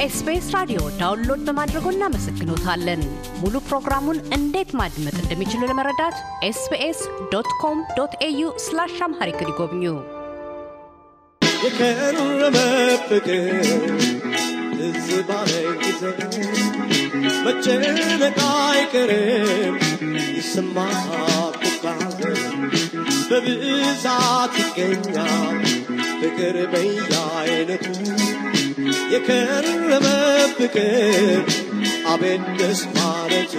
ከ SBS ራዲዮ download በማድረጎ እናመሰግኖታለን። ሙሉ ፕሮግራሙን እንዴት ማድመጥ እንደሚችሉ ለመረዳት SBS dot com dot au slash Amharic ይጎብኙ። የከረመ ፍቅር ትዝ ባለኝ ጊዜ መጨነቅ አይቀርም ትካዜ በብዛት ይገኛል ፍቅር በየአይነቱ የከረመ ፍቅር አቤት ደስ ማለት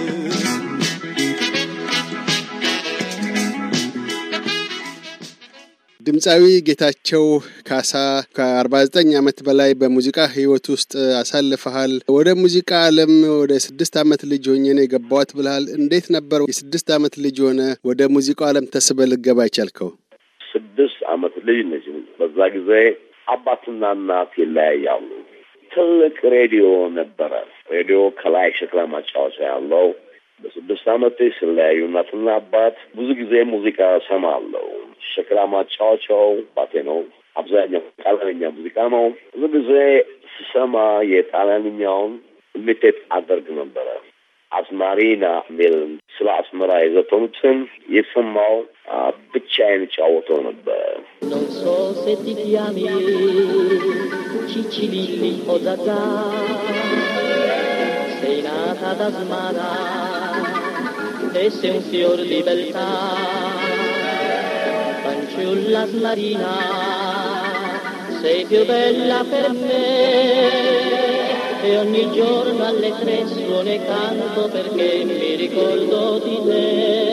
ድምፃዊ ጌታቸው ካሳ ከ49 ዓመት በላይ በሙዚቃ ህይወት ውስጥ አሳልፈሃል። ወደ ሙዚቃ ዓለም ወደ ስድስት ዓመት ልጅ ሆኜ ነው የገባዋት ብልሃል። እንዴት ነበር የስድስት ዓመት ልጅ ሆነ ወደ ሙዚቃው ዓለም ተስበህ ልገባ ይቻልከው? ስድስት ዓመት ልጅ ነች። በዛ ጊዜ አባትና እናት ይለያያሉ። ትልቅ ሬዲዮ ነበረ። ሬዲዮ ከላይ ሸክላ ማጫወቻ ያለው በስድስት ዓመት ስለያዩ እናትና አባት ብዙ ጊዜ ሙዚቃ ሰማለሁ። ሸክላ ማጫወቻው ባቴ ነው። አብዛኛው ጣሊያንኛ ሙዚቃ ነው። ብዙ ጊዜ ስሰማ የጣሊያንኛውን ኢሚቴት አደርግ ነበረ። አስማሪና ሚል ስለ አስመራ የዘፈኑትን የሰማው ብቻዬን ጫወተው ነበር። Ciccivilli o Zazà Sei nata da Smara E sei un fior di beltà. Fanciulla smarina Sei più bella per me. E ogni giorno alle tre suono e canto Perché mi ricordo di te.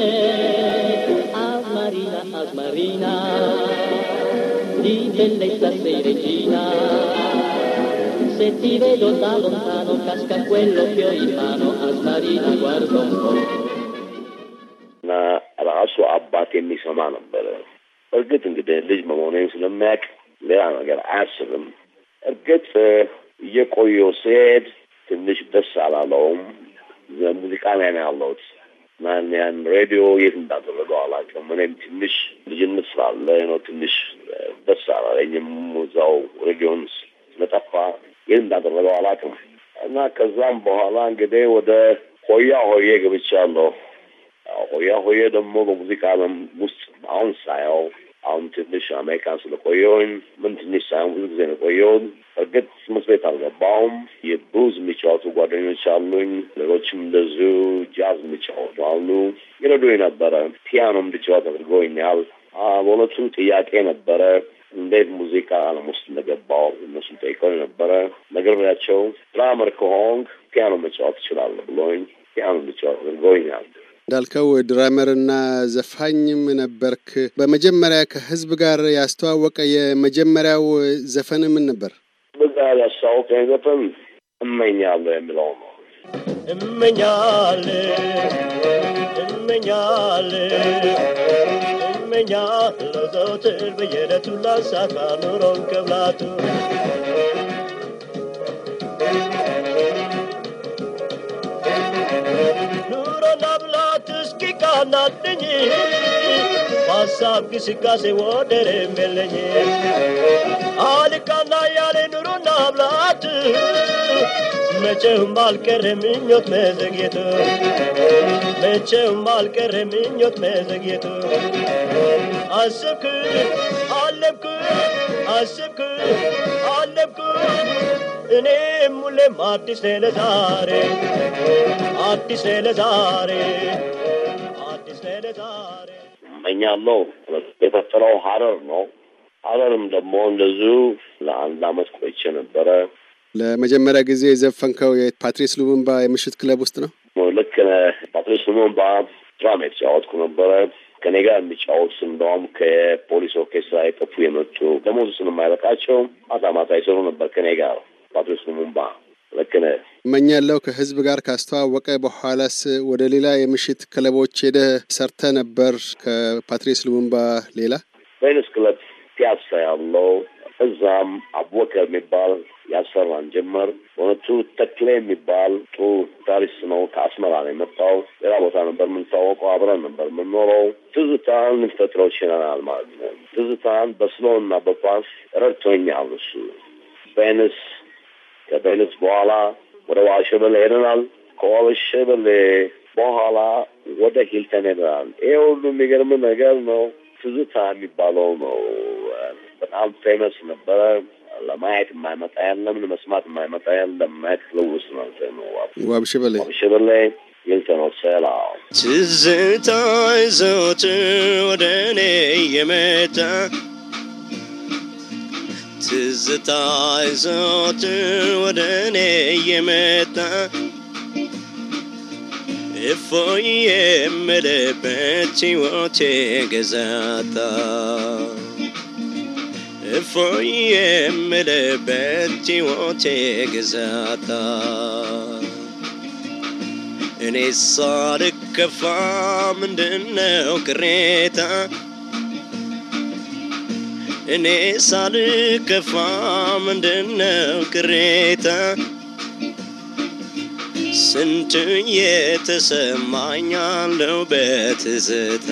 Asmarina, Asmarina di bellezza sei regina. Se ti vedo da lontano casca quello che ho in mano, Asmarina guarda un po'. እና ራሱ አባት የሚሰማ ነበረ። እርግጥ እንግዲህ ልጅ መሆኔን ስለሚያውቅ ሌላ ነገር አያስብም። እርግጥ እየቆየሁ ስሄድ ትንሽ ደስ አላለውም። ሙዚቃ ላይ ነው ያለሁት እና ያን ሬዲዮ የት እንዳደረገው አላውቅም። እኔም ትንሽ ልጅነት ስላለ ነው ትንሽ ደስ አላለኝም። እዛው ሬዲዮን ስለጠፋ የት እንዳደረገው አላውቅም እና ከዛም በኋላ እንግዲህ ወደ ሆያ ሆዬ ገብቻለሁ። ሆያ ሆዬ ደግሞ በሙዚቃ ዓለም ውስጥ አሁን ሳየው አሁን ትንሽ አሜሪካን ስለቆየሁኝ ምን ትንሽ ሳይሆን ብዙ ጊዜ ነው የቆየሁት። እርግጥ ትምህርት ቤት አልገባሁም። የብሉዝ የሚጫወቱ ጓደኞች አሉኝ። ሌሎችም እንደዚሁ ጃዝ የሚጫወቱ አሉ። ይረዱኝ ነበረ። ፒያኖ እንድጫወት አድርገውኛል። በእውነቱም ጥያቄ ነበረ እንዴት ሙዚቃ ዓለም ውስጥ እንደገባው እነሱን ጠይቀው ነበረ። ነግሬያቸው ድራመር ከሆንክ ፒያኖ መጫወት ትችላለህ ብሎኝ ፒያኖ እንድጫወት አድርገውኛል። እንዳልከው ድራመርና ዘፋኝም ነበርክ። በመጀመሪያ ከህዝብ ጋር ያስተዋወቀ የመጀመሪያው ዘፈን ምን ነበር? በዛ ያስታወቀኝ ዘፈን እመኛለሁ የሚለው ነው። እመኛለሁ እመኛለሁ እመኛለሁ ዘወትር በየዕለቱ ላሳካ ኑሮን ከብላቱ ኑሮና ብላት እስኪ ቃናልኝ በሀሳብ ግስጋሴ ወደር የለኝ አልቃና ያለ ኑሮና ብላት መቼም አልቀረ ምኞት መዘግየቱ። መቼም አልቀረ ምኞት መዘግየቱ። አሰብክ አለብክ አሰብክ አለብክ እኔም ሁሌም አዲስ ለዛሬ። አዲስ ለዛሬ። አዲስ ለዛሬ። እመኛለሁ የተፈጠረው ሀረር ነው። ሀረርም ደግሞ እንደዚሁ ለአንድ አመት ቆይቼ ነበረ። ለመጀመሪያ ጊዜ የዘፈንከው የፓትሪስ ሉሙምባ የምሽት ክለብ ውስጥ ነው? ልክ ሉሙምባ ድራማ የተጫወትኩ ነበረ። ከኔ ጋር የሚጫወቱት እንደውም ከፖሊስ ኦርኬስትራ የጠፉ የመጡ ደሞዝ ስለማይበቃቸው ማታ ማታ ይሰሩ ነበር ከኔ ጋር ፓትሪስ ሉሙምባ። ልክ ነህ። እመኛለሁ ከህዝብ ጋር ካስተዋወቀ በኋላስ ወደ ሌላ የምሽት ክለቦች ሄደህ ሰርተህ ነበር ከፓትሪስ ሉሙምባ ሌላ? ቬኒስ ክለብ ፒያሳ ያለው እዛም አቡበከር የሚባል ያሰራን ጀመር። በእውነቱ ተክሌ የሚባል ጥሩ ታሪስት ነው። ከአስመራ ነው የመጣው። ሌላ ቦታ ነበር የምንታወቀው። አብረን ነበር የምንኖረው። ትዝታን ልንፈጥረው ችለናል ማለት ነው። ትዝታን በ slow እና በ fast ረድቶኛል እሱ። ቬኒስ ከቬኒስ በኋላ ወደ ዋብሸበሌ ሄደናል። ከዋብሸበሌ በኋላ ወደ ሂልተን ሄደናል። ይሄ ሁሉ የሚገርም ነገር ነው። ትዝታ የሚባለው ነው በጣም famous ነበረ። ለማየት የማይመጣ የለም፣ ለመስማት የማይመጣ የለም። ማየት ክለውስ ነው ነው ዋብሽበሌ ዋብሸበሌ ሂልተን ሆቴል አዎ። ትዝታ ዘወትር ወደ እኔ የመጣ ትዝታ ዘወትር ወደ እኔ የመጣ እፎይ የምልበት ሕይወቴ ገዛታ እፎይ የምልበት ሕይወቴ ገዛታ እኔ ሳልከፋ ምንድነው ቅሬታ? እኔ ሳልከፋ ምንድነው ቅሬታ? ስንት የተሰማኛለው በትዝታ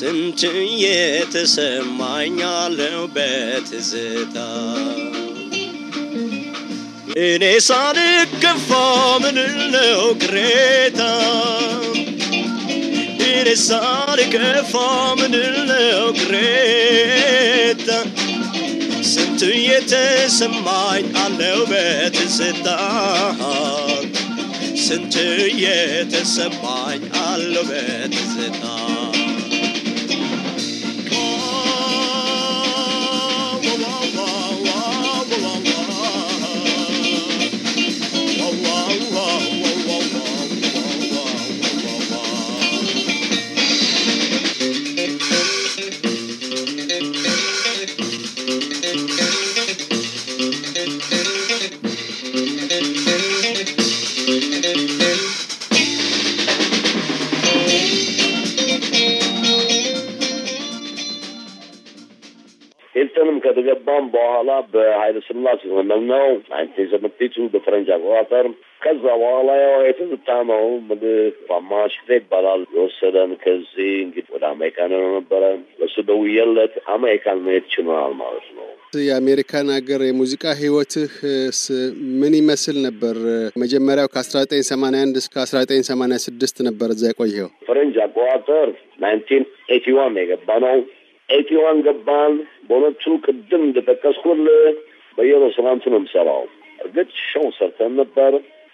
ስንት የተሰማኛለው በትዝታ እኔ ሳልከፋ ምንለው ቅሬታ እኔ ሳልከፋ ምንለው ቅሬታ ስንት የተሰማኝ አለው በትዝታ ስንት የተሰማኝ አለው በትዝታ ከተገባም በኋላ በኃይለ ስላሴ ዘመን ነው nineteen seventy two በፈረንጅ አቆጣጠር። ከዛ በኋላ ያው የትዝታ ነው ማሽቴ ይባላል የወሰደን ከዚህ እንግዲህ ወደ አሜሪካን ነው ነበረ። በሱ ደውዬለት አሜሪካን መሄድ ችለናል ማለት ነው። የአሜሪካን ሀገር የሙዚቃ ህይወትህስ ምን ይመስል ነበር? መጀመሪያው ከአስራ ዘጠኝ ሰማንያ አንድ እስከ አስራ ዘጠኝ ሰማንያ ስድስት ነበር እዛ የቆየው። ፈረንጅ አቆጣጠር nineteen eighty one የገባ ነው። eighty one ገባን። በእውነቱ ቅድም እንደጠቀስኩልህ በየሬስቶራንቱ ነው የምሰራው። እርግጥ show ሰርተን ነበር።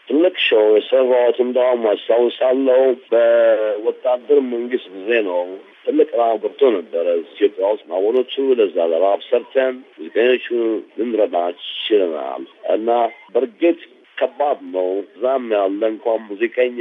ትልቅ show የሰራሁት እንደውም አስታውሳለሁ በወታደር መንግስት ጊዜ ነው። ትልቅ ረሀብ ገብቶ ነበረ ኢትዮጵያ ውስጥ ማወሎቹ ለዛ ለረሀብ ሰርተን ሙዚቀኞቹ ልንረዳ ችለናል እና በእርግጥ ከባድ ነው። እዛም ያለ እንኳን ሙዚቀኛ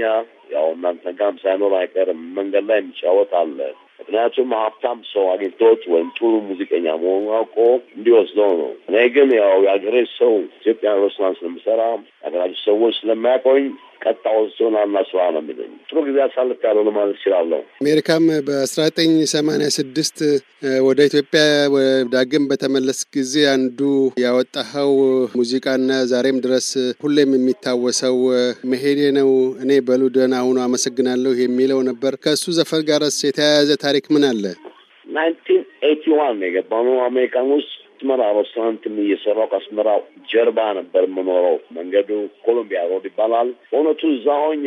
ያው እናንተ ጋርም ሳይኖር አይቀርም መንገድ ላይ የሚጫወት አለ። ምክንያቱም ሀብታም ሰው አግኝቶት ወይም ጥሩ ሙዚቀኛ መሆኑ አውቆ እንዲወስደው ነው። እኔ ግን ያው የሀገሬ ሰው ኢትዮጵያ ሬስቶራንት ስለምሰራ የሀገራችን ሰዎች ስለማያውቀኝ ቀጥታ ወስዶን አና ስራ ነው የሚለኝ። ጥሩ ጊዜ አሳልፍ ያለው ለማለት እችላለሁ። አሜሪካም በአስራ ዘጠኝ ሰማንያ ስድስት ወደ ኢትዮጵያ ዳግም በተመለስ ጊዜ አንዱ ያወጣኸው ሙዚቃና ዛሬም ድረስ ሁሌም የሚታወሰው መሄዴ ነው እኔ በሉ ደህና ሁኑ አመሰግናለሁ የሚለው ነበር። ከእሱ ዘፈን ጋርስ የተያያዘ ታሪክ ምን አለ? nineteen eighty one ነው የገባነው አሜሪካን ውስጥ አስመራ ሬስቶራንትም እየሰራው ከአስመራ ጀርባ ነበር የምኖረው። መንገዱ ኮሎምቢያ ሮድ ይባላል። በእውነቱ እዛ ሆኜ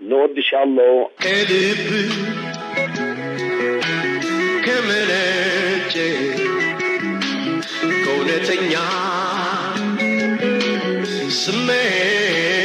እንወድሻለሁ ከልብ ከመነጨ ከእውነተኛ ስሜት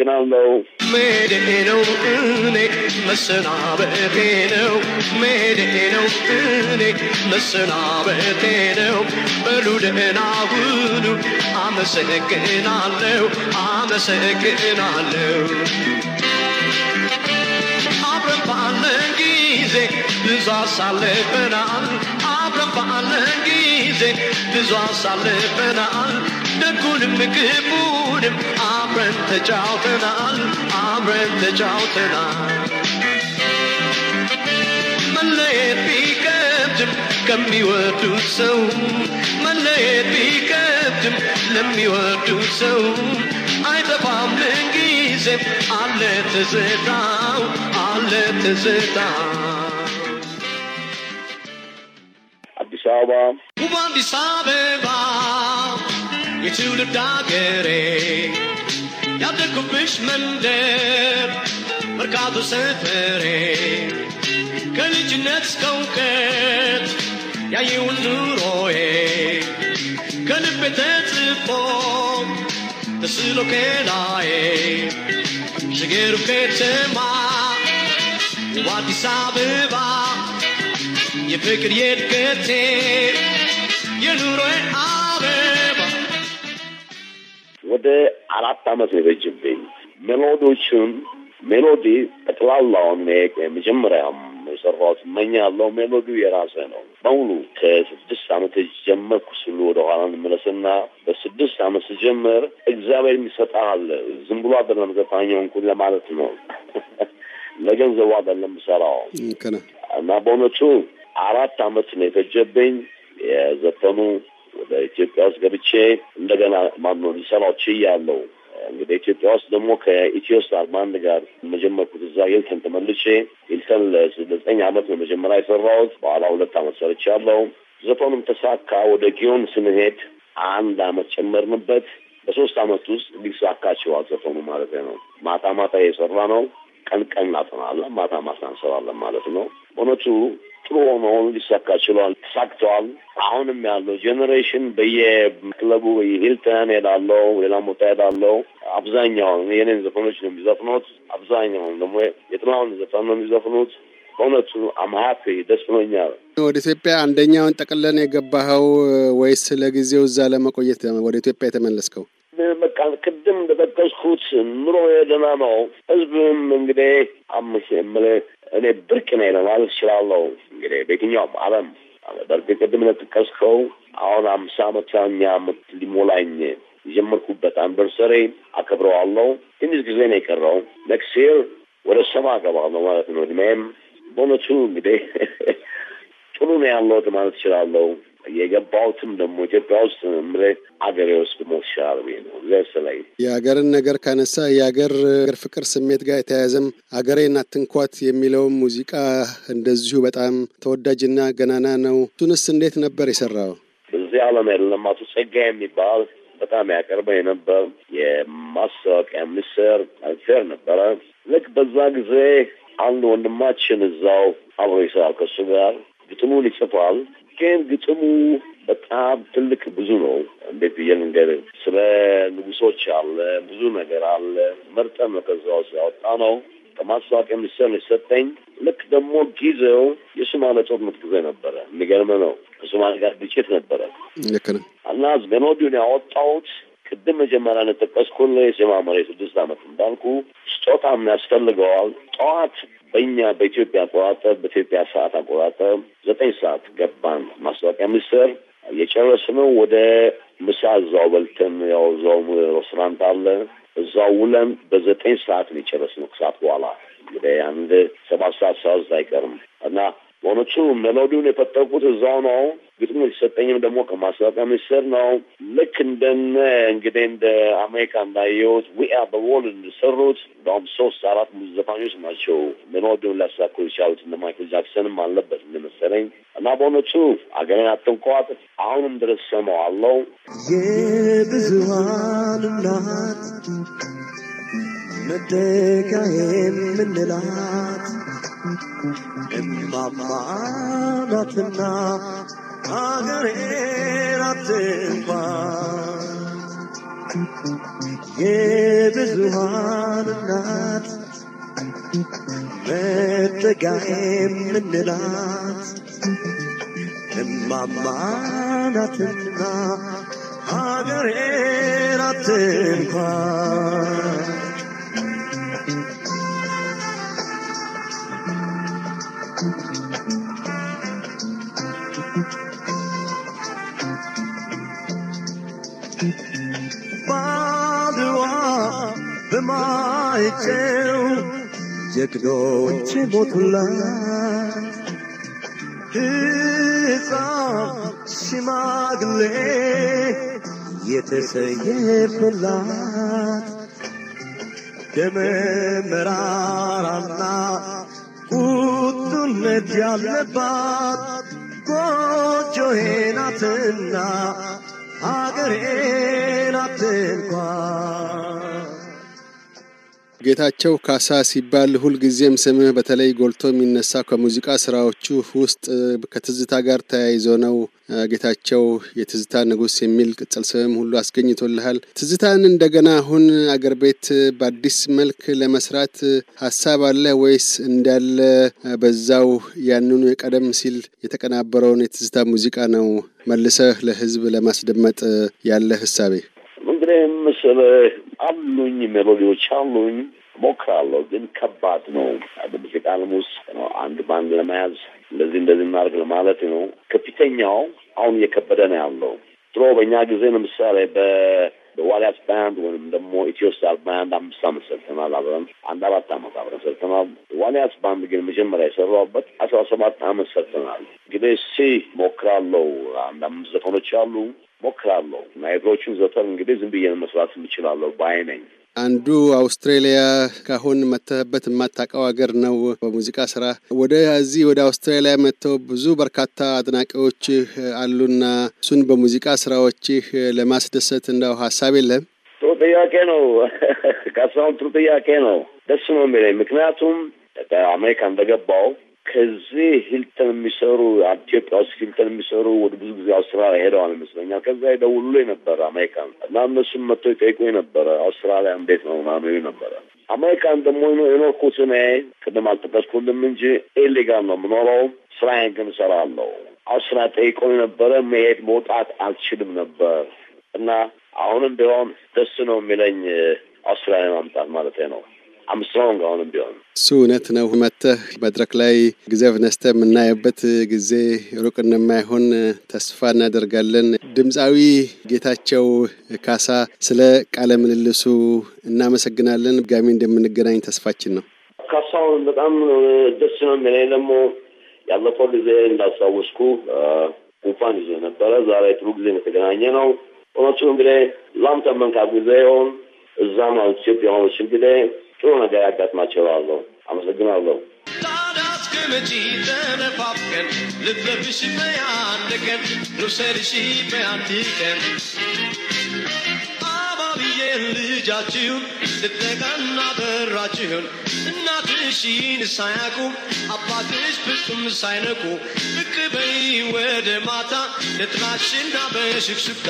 አመሰግናለሁ። ነው እኔ መሰናበቴ ነው። መሄዴ ነው እኔ መሰናበቴ ነው። በሉ ደህና ሁኑ። አመሰግናለሁ። አመሰግናለሁ። አብረን ባለን ጊዜ ብዙ አሳልፈናል። አብረን ጊዜ ብዙ አሳልፈናል ደጉንም ክፉንም አብረን ተጫውተናል አብረን ተጫውተናል መለየት ቢከብድም ከሚወዱት ሰው መለየት ቢከብድም ለሚወዱት ሰው አይጠፋም ምንጊዜም አለ ትዝታው አለ ትዝታው አዲስ አበባ ውብ አዲስ አበባ የትውልድ አገሬ ያደግኩብሽ መንደር መርካቶ ሰፈሬ ከልጅነት እስከ እውቀት ያየውን ኑሮዬ ከልቤ ተጽፎ ተስሎ ከላዬ ሽገሩ ከተማ ውብ አዲስ አበባ የፍቅር የእድገቴ የኑሮዬ ወደ አራት አመት ነው የፈጅብኝ። melody ዎቹን melody ጠቅላላውን የመጀመሪያም የሰራሁት እመኛለሁ። melody ው የራሴ ነው በሙሉ ከስድስት አመት ጀመርኩ ስሉ ወደኋላ እንመለስና በስድስት አመት ስጀምር እግዚአብሔር የሚሰጣል ዝም ብሎ አይደለም ዘፋኛው እንኩን ለማለት ነው። ለገንዘቡ አይደለም ሰራው እና በእውነቱ አራት አመት ነው የፈጀብኝ የዘፈኑ ወደ ኢትዮጵያ ውስጥ ገብቼ እንደገና ማነው ሊሰራው ችያለሁ። እንግዲህ ኢትዮጵያ ውስጥ ደግሞ ከኢትዮ ስታር ጋር መጀመርኩት እዛ ሂልተን ተመልሼ ሂልተን ለዘጠኝ አመት ነው መጀመሪያ የሰራሁት። በኋላ ሁለት አመት ሰርቻለሁ። ዘፈኑም ተሳካ። ወደ ጊዮን ስንሄድ አንድ አመት ጨመርንበት። በሶስት አመት ውስጥ ሊሳካ ዘፈኑ ማለት ነው። ማታ ማታ የሰራ ነው። ቀን ቀን እናጠናለን፣ ማታ ማታ እንሰራለን ማለት ነው። በእውነቱ ጥሩ ሆኖ ሊሳካ ችሏል፣ ተሳክተዋል። አሁንም ያለው generation በየክለቡ ሂልተን ሄዳለው፣ ሌላም ቦታ ሄዳለው። አብዛኛውን የኔን ዘፈኖች ነው የሚዘፍኑት። አብዛኛውን ደግሞ የጥላሁን ዘፈን ነው የሚዘፍኑት። በእውነቱ I'm happy ደስ ብሎኛል። ወደ ኢትዮጵያ አንደኛውን ጠቅለን የገባኸው ወይስ ለጊዜው እዛ ለመቆየት ወደ ኢትዮጵያ የተመለስከው? በቃ ቅድም እንደጠቀስኩት ኑሮ የደህና ነው። ህዝብም እንግዲህ እኔ ብርቅ ነኝ ለማለት እችላለሁ። እንግዲህ በየትኛውም ዓለም በእርግጥ ቅድም እንደጠቀስከው አሁን አምሳ አመተኛ አመት ሊሞላኝ የጀመርኩበት anniversary አከብረዋለሁ። ትንሽ ጊዜ ነው የቀረው። next year ወደ ሰባ እገባለሁ ማለት ነው። እድሜም በእውነቱ እንግዲህ ጥሩ ነው ያለሁት ማለት እችላለሁ። የገባሁትም ደግሞ ኢትዮጵያ ውስጥ ምልህ አገሬ ውስጥ ሞት ይሻላል ብዬ ነው ዘስላይ የአገርን ነገር ካነሳ የአገር ፍቅር ስሜት ጋር የተያያዘም አገሬን አትንኳት የሚለውም ሙዚቃ እንደዚሁ በጣም ተወዳጅና ገናና ነው። እሱንስ እንዴት ነበር የሰራው? በዚህ ዓለም የለም አቶ ጸጋ የሚባል በጣም ያቀርበኝ ነበር። የማስታወቂያ ሚኒስትር ፌር ነበረ። ልክ በዛ ጊዜ አንድ ወንድማችን እዛው አብሮ ይሰራል ከሱ ጋር ግጥሙን ይጽፋል። ግን ግጥሙ በጣም ትልቅ ብዙ ነው። እንዴት ብዬ ልንገርህ? ስለ ንጉሶች አለ፣ ብዙ ነገር አለ። መርጠን ነው ከዛ ውስጥ ያወጣ ነው። ከማስታወቂያ ሚኒስቴር የሰጠኝ ልክ ደግሞ ጊዜው የሶማሌ ጦርነት ጊዜ ነበረ። የሚገርም ነው። ከሶማሌ ጋር ግጭት ነበረ ልክ ነው። እና melody ውን ያወጣሁት ቅድም መጀመሪያ እንደጠቀስኩልህ የጀማመረ የስድስት ዓመት እንዳልኩ ስጦታም ያስፈልገዋል። ጠዋት በእኛ በኢትዮጵያ አቆጣጠር በኢትዮጵያ ሰዓት አቆጣጠር ዘጠኝ ሰዓት ገባን ማስታወቂያ ሚኒስቴር የጨረስነው ወደ ምሳ እዛው በልተን ያው እዛው ሬስቶራንት አለ እዛው ውለን በዘጠኝ ሰዓት ነው የጨረስነው። ከሰዓት በኋላ እንግዲህ አንድ ሰባት ሰዓት ሰዓት አይቀርም እና በእውነቱ melody ውን የፈጠርኩት እዛው ነው። ግጥሙ የተሰጠኝም ደግሞ ከማስታወቂያ ሚኒስቴር ነው። ልክ እንደነ እንግዲህ እንደ አሜሪካ እንዳየሁት ዊአ በወል እንደሰሩት እንደውም ሶስት አራት ዘፋኞች ናቸው melody ውን ሊያሳኩ የቻሉት እነ ማይክል ጃክሰንም አለበት እንደመሰለኝ እና በእውነቱ አገሬን አትንኳት አሁንም ድረስ ሰማዋለሁ። የብዙሃን እናት መደጊያ የምንላት እማማ ሀገሬን አትንኳት የብዙሃን እናት መጠጊያ የምንላት እማማ ናትና ናት በማይጨው ጀግኖች ሞቱላት ሕፃን ሽማግሌ የተሰየፈላት ደመ መራራና ቁጡነት ያለባት ጎጆዬ ናትና ሀገሬ ናት እንኳን ጌታቸው ካሳ ሲባል ሁልጊዜም ስምህ በተለይ ጎልቶ የሚነሳው ከሙዚቃ ስራዎቹ ውስጥ ከትዝታ ጋር ተያይዞ ነው። ጌታቸው የትዝታ ንጉሥ የሚል ቅጽል ስምም ሁሉ አስገኝቶልሃል። ትዝታን እንደገና አሁን አገር ቤት በአዲስ መልክ ለመስራት ሀሳብ አለ ወይስ እንዳለ በዛው ያንኑ የቀደም ሲል የተቀናበረውን የትዝታ ሙዚቃ ነው መልሰህ ለህዝብ ለማስደመጥ ያለ ህሳቤ? እንግዲህ ምስልህ አሉኝ ሜሎዲዎች አሉኝ ሞክራለሁ፣ ግን ከባድ ነው። በሙዚቃ ዓለም ውስጥ ነው አንድ ባንድ ለመያዝ እንደዚህ እንደዚህ እናድርግ ለማለት ነው። ከፊተኛው አሁን እየከበደ ነው ያለው። ድሮ በእኛ ጊዜ ለምሳሌ በ በዋሊያስ ባንድ ወይም ደግሞ ኢትዮ ስታር ባንድ አምስት አመት ሰርተናል አብረን አንድ አራት አመት አብረን ሰርተናል። ዋሊያስ ባንድ ግን መጀመሪያ የሰራሁበት አስራ ሰባት አመት ሰርተናል። እንግዲህ እሞክራለሁ። አንድ አምስት ዘፈኖች አሉ እሞክራለሁ እና ዘፈን እንግዲህ ዝም ብዬ መስራት የምችላለሁ ባይ ነኝ። አንዱ አውስትሬሊያ ካሁን መተህበት የማታውቀው ሀገር ነው። በሙዚቃ ስራ ወደዚህ ወደ አውስትራሊያ መጥተው ብዙ በርካታ አድናቂዎችህ አሉና እሱን በሙዚቃ ስራዎችህ ለማስደሰት እንደው ሀሳብ የለህም? ጥሩ ጥያቄ ነው ካሳሁን፣ ጥሩ ጥያቄ ነው። ደስ ነው የሚለኝ ምክንያቱም አሜሪካ እንደገባው ከዚህ ሂልተን የሚሰሩ ኢትዮጵያ ውስጥ ሂልተን የሚሰሩ ወደ ብዙ ጊዜ አውስትራሊያ ሄደዋል ይመስለኛል። ከዛ ይደውሉልኝ ነበረ አሜሪካን እና እነሱም መጥተው ይጠይቁኝ ነበረ አውስትራሊያ እንዴት ነው ምናምን ነበረ። አሜሪካን ደግሞ የኖርኩት እኔ ቅድም አልጠቀስኩልም እንጂ ኢሊጋል ነው የምኖረው። ስራዬን ግን እሰራለሁ። አውስትራሊያ ጠይቀውኝ ነበረ። መሄድ መውጣት አልችልም ነበር እና አሁንም ቢሆን ደስ ነው የሚለኝ አውስትራሊያ ማምጣት ማለት ነው። እሱ እውነት ነው። መጥተህ መድረክ ላይ ጊዜ ነስተህ የምናየበት ጊዜ ሩቅ እንደማይሆን ተስፋ እናደርጋለን። ድምፃዊ ጌታቸው ካሳ ስለ ቃለ ምልልሱ እናመሰግናለን። ጋሚ እንደምንገናኝ ተስፋችን ነው። ካሳሁን በጣም ደስ ነው የሚለኝ ደግሞ ያለፈው ጊዜ እንዳስታወስኩ ጉንፋን ይዞ ነበረ። ዛሬ ጥሩ ጊዜ የተገናኘ ነው። እውነቱ እንግዲህ መንካት ጊዜ ይሆን እዛም ኢትዮጵያ ሆኖች እንግዲህ Трудно делать от начала Аллах. А мы загнал Аллах. مجیدن پاپکن لطلبشی بیان دکن نوسرشی بیان تیکن Ağabeyin lüca çiğun, lütfen kan adı raçiğun. Natışin sayakum, ፍጹም ሳይነቁ ብቅ በይ ወደ ማታ ለጥናሽና በሽክሽክታ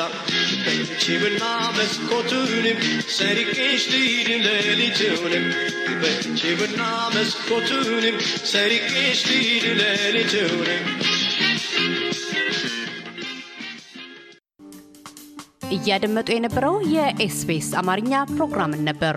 በችብና መስኮቱንም ሰሪቄሽ ልሂድ ሌሊቱንም በችብና መስኮቱንም ሰርቄሽ ልሂድ ሌሊቱንም እያደመጡ የነበረው የኤስቢኤስ አማርኛ ፕሮግራምን ነበር።